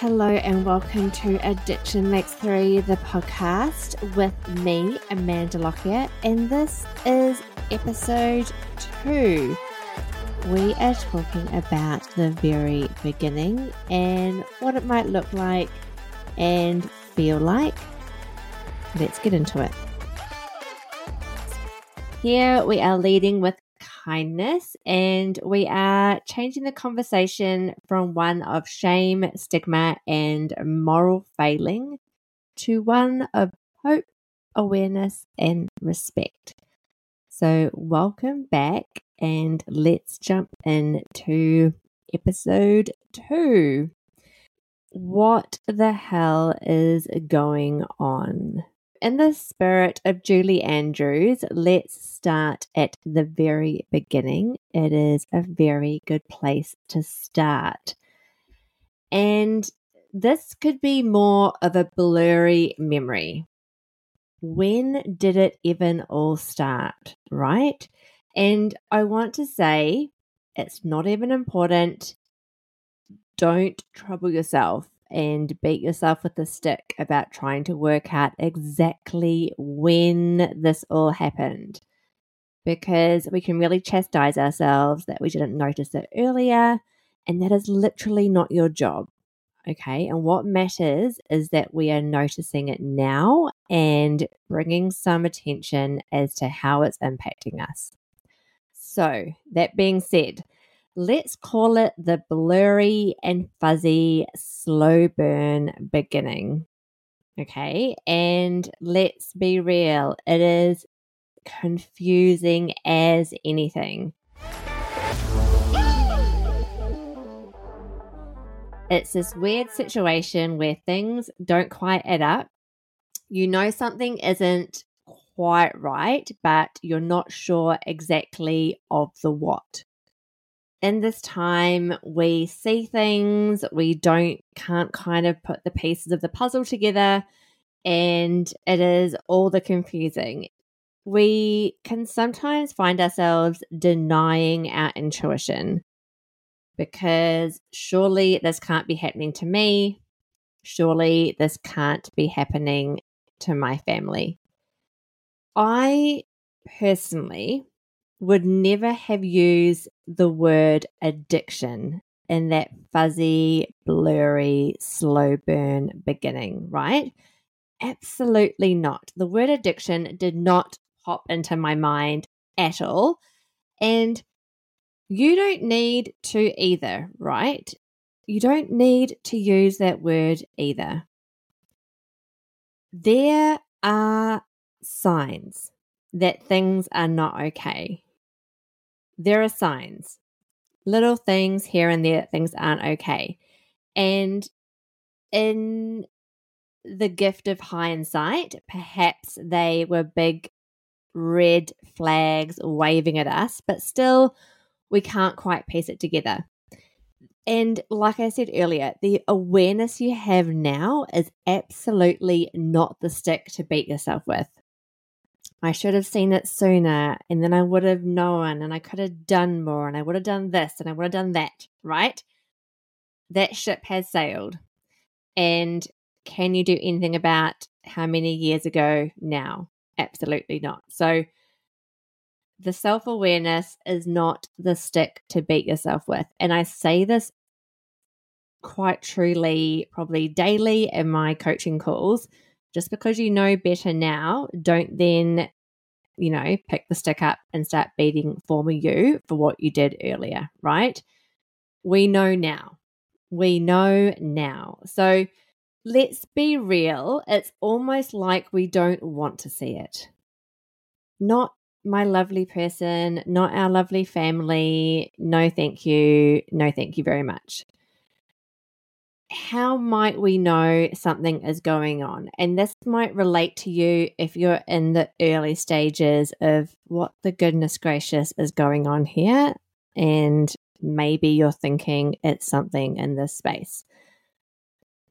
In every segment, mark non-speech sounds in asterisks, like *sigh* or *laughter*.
Hello and welcome to Addiction Makes Three, the podcast with me, Amanda Lockyer, and this is episode two. We are talking about the very beginning and what it might look like and feel like. Let's get into it. Here we are leading with kindness, and we are changing the conversation from one of shame, stigma, and moral failing to one of hope, awareness, and respect. So, welcome back, and let's jump into episode two. What the hell is going on? In the spirit of Julie Andrews, let's start at the very beginning. It is a very good place to start. And this could be more of a blurry memory. When did it even all start, right? And I want to say it's not even important. Don't trouble yourself and beat yourself with a stick about trying to work out exactly when this all happened. Because we can really chastise ourselves that we didn't notice it earlier, and that is literally not your job. Okay. And what matters is that we are noticing it now and bringing some attention as to how it's impacting us. So, that being said, let's call it the blurry and fuzzy slow burn beginning. Okay. And let's be real, it is confusing as anything. It's this weird situation where things don't quite add up. You know something isn't quite right, but you're not sure exactly of the what in this time we see things we don't can't kind of put the pieces of the puzzle together and it is all the confusing. We can sometimes find ourselves denying our intuition because surely this can't be happening to me. Surely this can't be happening to my family. I personally would never have used the word addiction in that fuzzy, blurry, slow burn beginning, right? Absolutely not. The word addiction did not pop into my mind at all. And you don't need to either, right? You don't need to use that word either. There are signs that things are not okay there are signs, little things here and there, things aren't okay. And in the gift of hindsight, perhaps they were big red flags waving at us, but still, we can't quite piece it together. And like I said earlier, the awareness you have now is absolutely not the stick to beat yourself with. I should have seen it sooner and then I would have known and I could have done more and I would have done this and I would have done that, right? That ship has sailed. And can you do anything about how many years ago now? Absolutely not. So the self awareness is not the stick to beat yourself with. And I say this quite truly, probably daily in my coaching calls just because you know better now, don't then, you know, pick the stick up and start beating former you for what you did earlier, right? We know now. We know now. So let's be real. It's almost like we don't want to see it. Not my lovely person, not our lovely family. No, thank you. No, thank you very much how might we know something is going on? And this might relate to you if you're in the early stages of what the goodness gracious is going on here. And maybe you're thinking it's something in this space.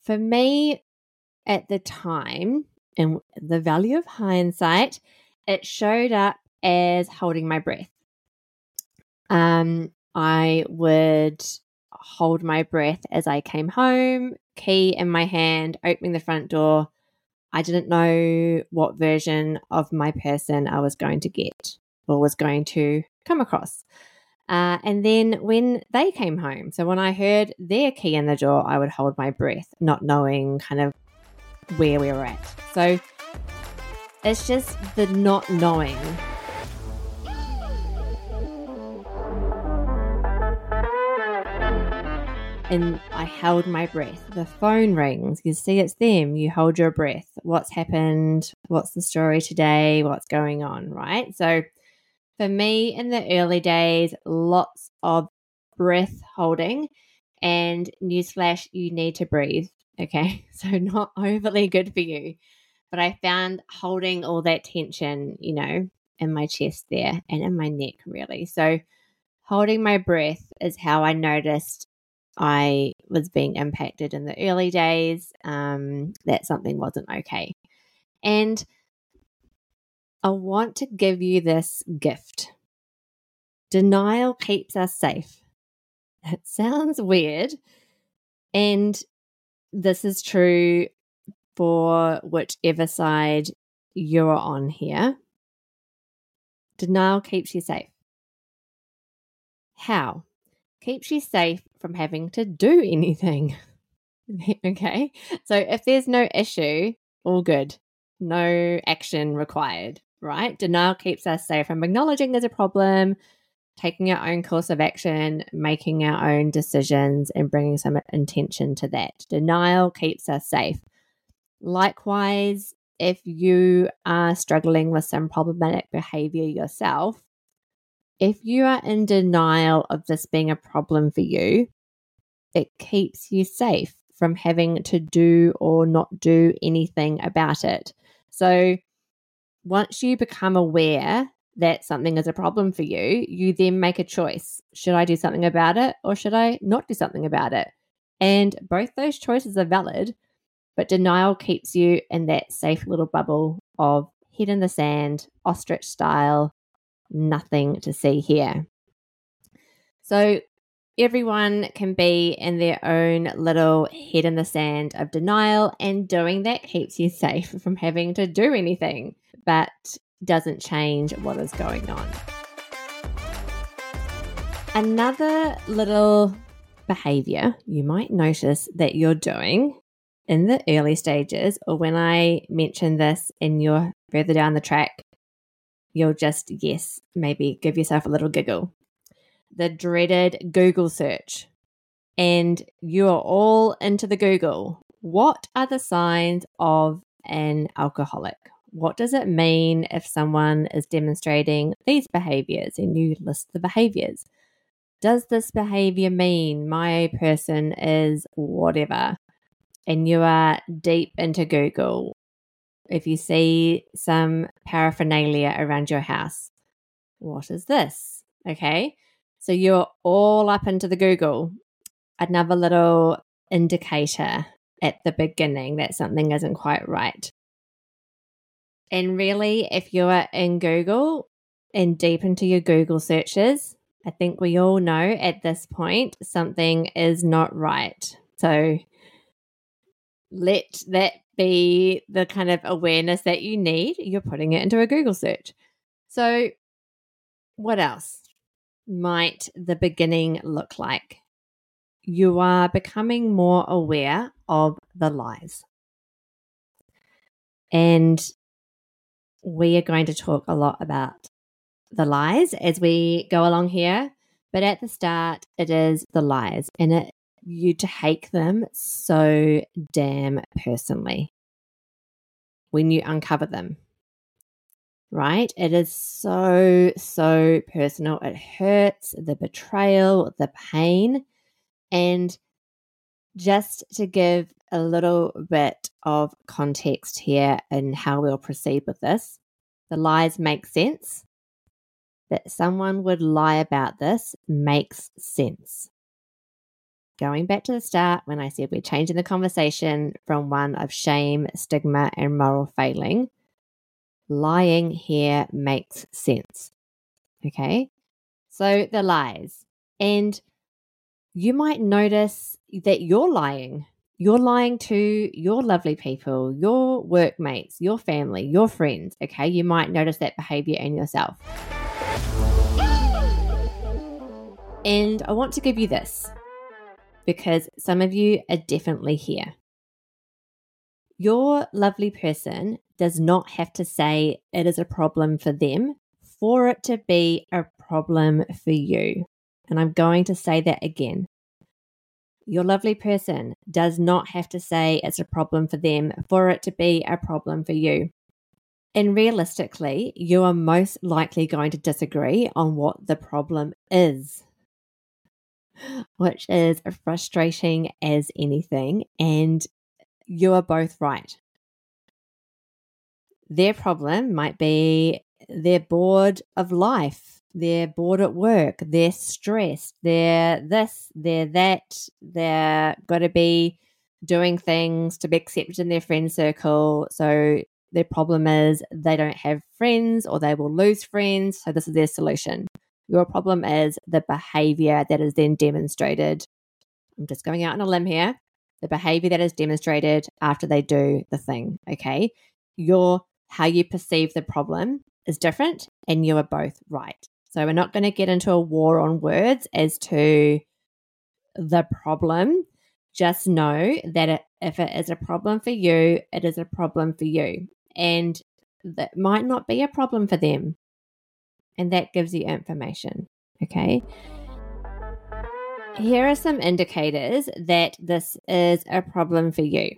For me, at the time, and the value of hindsight, it showed up as holding my breath. Um, I would hold my breath as I came home, key in my hand, opening the front door. I didn't know what version of my person I was going to get or was going to come across. Uh, and then when they came home, so when I heard their key in the door, I would hold my breath, not knowing kind of where we were at. So it's just the not knowing. And I held my breath. The phone rings. You see it's them. You hold your breath. What's happened? What's the story today? What's going on? Right. So for me in the early days, lots of breath holding. And newsflash, you need to breathe. Okay. *laughs* So, not overly good for you. But I found holding all that tension, you know, in my chest there and in my neck, really. So, holding my breath is how I noticed I was being impacted in the early days, um, that something wasn't okay. And I want to give you this gift. Denial keeps us safe. It *laughs* sounds weird. And this is true for whichever side you're on here. Denial keeps you safe. How? Keeps you safe from having to do *laughs* anything. *laughs* okay. So if there's no issue, all good. No action required right? Denial keeps us safe from acknowledging there's a problem, taking our own course of action, making our own decisions, and bringing some intention to that. Denial keeps us safe. Likewise, if you are struggling with some problematic behavior yourself, if you are in denial of this being a problem for you, it keeps you safe from having to do or not do anything about it. So, once you become aware that something is a problem for you, you then make a choice. Should I do something about it or should I not do something about it? And both those choices are valid, but denial keeps you in that safe little bubble of head in the sand, ostrich style, nothing to see here. So everyone can be in their own little head in the sand of denial, and doing that keeps you safe *laughs* from having to do anything but doesn't change what is going on. Another little behavior you might notice that you're doing in the early stages, or when I mention this and you're further down the track, you'll just, yes, maybe give yourself a little giggle. The dreaded Google search. And you're all into the Google. What are the signs of an alcoholic? what does it mean if someone is demonstrating these behaviors and you list the behaviors? Does this behavior mean my person is whatever? And you are deep into Google. If you see some paraphernalia around your house, what is this? Okay. So you're all up into the Google. Another little indicator at the beginning that something isn't quite right. And really, if you're in Google and deep into your Google searches, I think we all know at this point something is not right. So let that be the kind of awareness that you need. You're putting it into a Google search. So, what else might the beginning look like? You are becoming more aware of the lies. And we are going to talk a lot about the lies as we go along here. But at the start, it is the lies, and it, you take them so damn personally when you uncover them. Right? It is so, so personal. It hurts the betrayal, the pain. And just to give a little bit of context here and how we'll proceed with this. The lies make sense. That someone would lie about this makes sense. Going back to the start, when I said we're changing the conversation from one of shame, stigma, and moral failing, lying here makes sense. Okay? So the lies. And you might notice that you're lying you're lying to your lovely people, your workmates, your family, your friends. Okay. You might notice that behavior in yourself. And I want to give you this because some of you are definitely here. Your lovely person does not have to say it is a problem for them for it to be a problem for you. And I'm going to say that again. Your lovely person does not have to say it's a problem for them for it to be a problem for you. And realistically, you are most likely going to disagree on what the problem is, which is frustrating as anything. And you are both right. Their problem might be they're bored of life, they're bored at work, they're stressed, they're this, they're that, they're got to be doing things to be accepted in their friend circle. So their problem is they don't have friends or they will lose friends. So this is their solution. Your problem is the behavior that is then demonstrated. I'm just going out on a limb here. The behavior that is demonstrated after they do the thing. Okay. Your how you perceive the problem is different and you are both right. So we're not going to get into a war on words as to the problem. Just know that it, if it is a problem for you, it is a problem for you. And that might not be a problem for them. And that gives you information. Okay. Here are some indicators that this is a problem for you.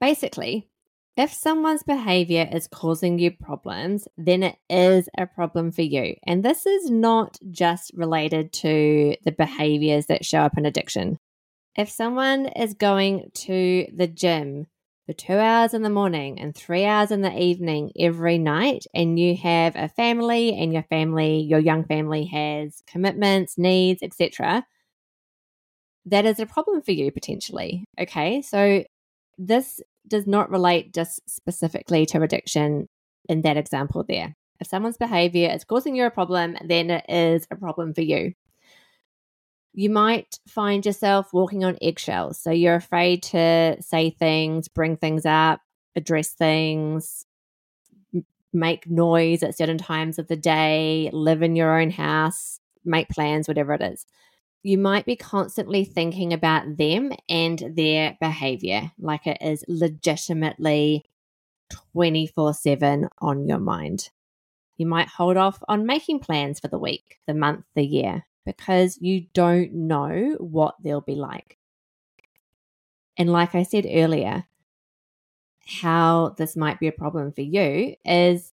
Basically, if someone's behavior is causing you problems, then it is a problem for you. And this is not just related to the behaviors that show up in addiction. If someone is going to the gym for two hours in the morning and three hours in the evening every night, and you have a family and your family, your young family has commitments, needs, etc., that is a problem for you potentially. Okay. So this does not relate just specifically to addiction in that example there. If someone's behavior is causing you a problem, then it is a problem for you. You might find yourself walking on eggshells. So you're afraid to say things, bring things up, address things, make noise at certain times of the day, live in your own house, make plans, whatever it is you might be constantly thinking about them and their behavior, like it is legitimately 24 7 on your mind. You might hold off on making plans for the week, the month, the year, because you don't know what they'll be like. And like I said earlier, how this might be a problem for you is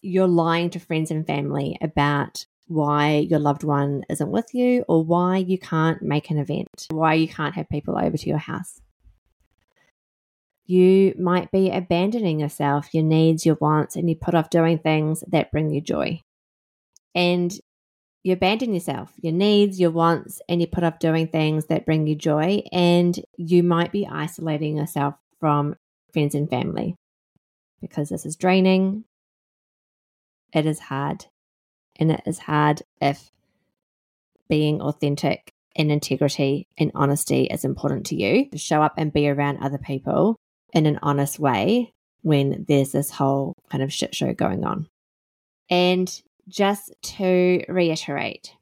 you're lying to friends and family about why your loved one isn't with you or why you can't make an event, why you can't have people over to your house. You might be abandoning yourself, your needs, your wants, and you put off doing things that bring you joy. And you abandon yourself, your needs, your wants, and you put off doing things that bring you joy. And you might be isolating yourself from friends and family because this is draining. It is hard and it is hard if being authentic and integrity and honesty is important to you to show up and be around other people in an honest way when there's this whole kind of shit show going on. And just to reiterate,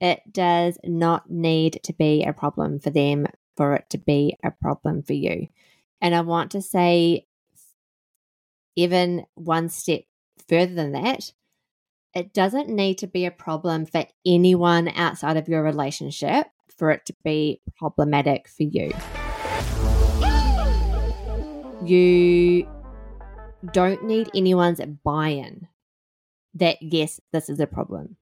it does not need to be a problem for them for it to be a problem for you. And I want to say, even one step further than that, it doesn't need to be a problem for anyone outside of your relationship for it to be problematic for you. You don't need anyone's buy in that, yes, this is a problem.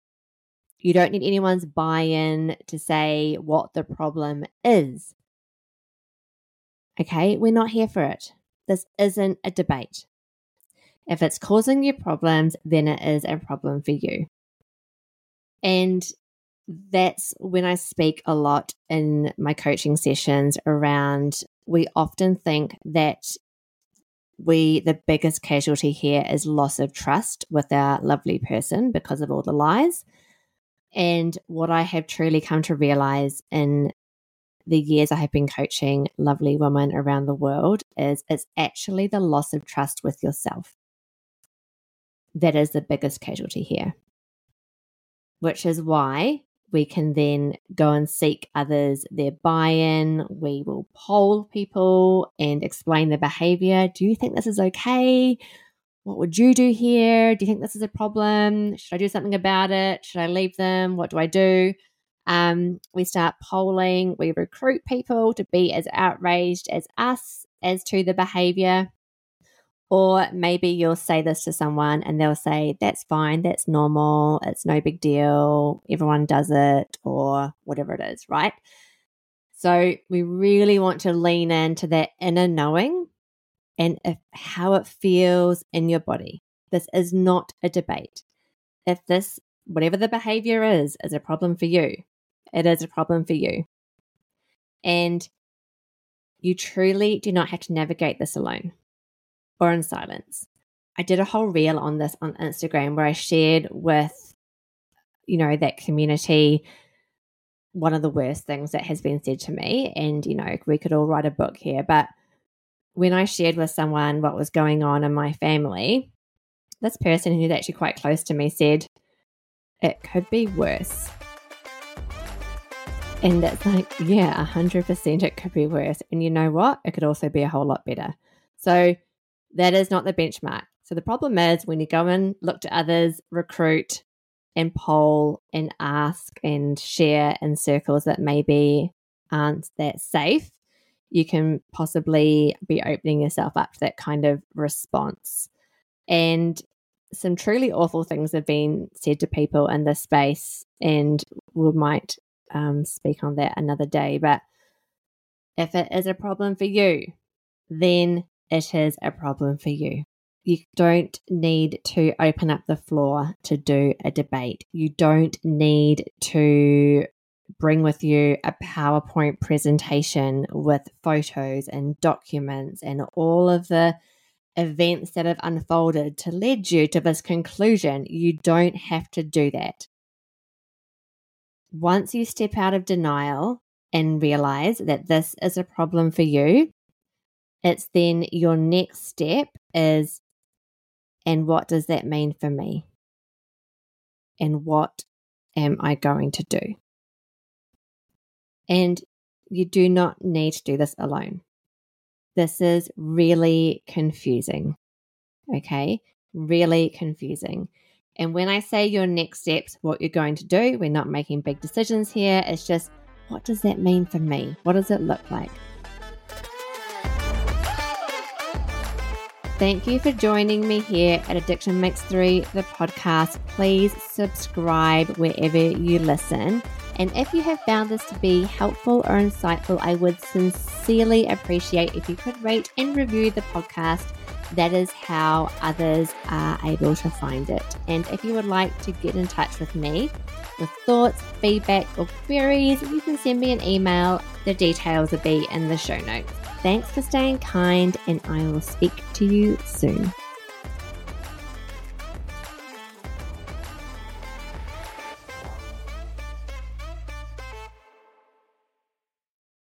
You don't need anyone's buy in to say what the problem is. Okay, we're not here for it. This isn't a debate. If it's causing you problems, then it is a problem for you. And that's when I speak a lot in my coaching sessions around we often think that we the biggest casualty here is loss of trust with our lovely person because of all the lies. And what I have truly come to realize in the years I have been coaching lovely women around the world is it's actually the loss of trust with yourself. That is the biggest casualty here. Which is why we can then go and seek others their buy in. We will poll people and explain the behavior. Do you think this is okay? What would you do here? Do you think this is a problem? Should I do something about it? Should I leave them? What do I do? Um, we start polling. We recruit people to be as outraged as us as to the behavior. Or maybe you'll say this to someone and they'll say, That's fine, that's normal, it's no big deal, everyone does it, or whatever it is, right? So we really want to lean into that inner knowing and if, how it feels in your body. This is not a debate. If this, whatever the behavior is, is a problem for you, it is a problem for you. And you truly do not have to navigate this alone or in silence. I did a whole reel on this on Instagram where I shared with, you know, that community one of the worst things that has been said to me. And, you know, we could all write a book here. But when I shared with someone what was going on in my family, this person who's actually quite close to me said, it could be worse. And it's like, yeah, 100% it could be worse. And you know what? It could also be a whole lot better. So that is not the benchmark. So the problem is when you go and look to others, recruit and poll and ask and share in circles that maybe aren't that safe, you can possibly be opening yourself up to that kind of response. And some truly awful things have been said to people in this space, and we might um, speak on that another day. But if it is a problem for you, then it is a problem for you. You don't need to open up the floor to do a debate. You don't need to bring with you a PowerPoint presentation with photos and documents and all of the events that have unfolded to lead you to this conclusion. You don't have to do that. Once you step out of denial and realize that this is a problem for you, it's then your next step is, and what does that mean for me? And what am I going to do? And you do not need to do this alone. This is really confusing. Okay, really confusing. And when I say your next steps, what you're going to do, we're not making big decisions here. It's just, what does that mean for me? What does it look like? Thank you for joining me here at Addiction Makes Three, the podcast. Please subscribe wherever you listen. And if you have found this to be helpful or insightful, I would sincerely appreciate if you could rate and review the podcast. That is how others are able to find it. And if you would like to get in touch with me with thoughts, feedback, or queries, you can send me an email. The details will be in the show notes. Thanks for staying kind, and I will speak to you soon.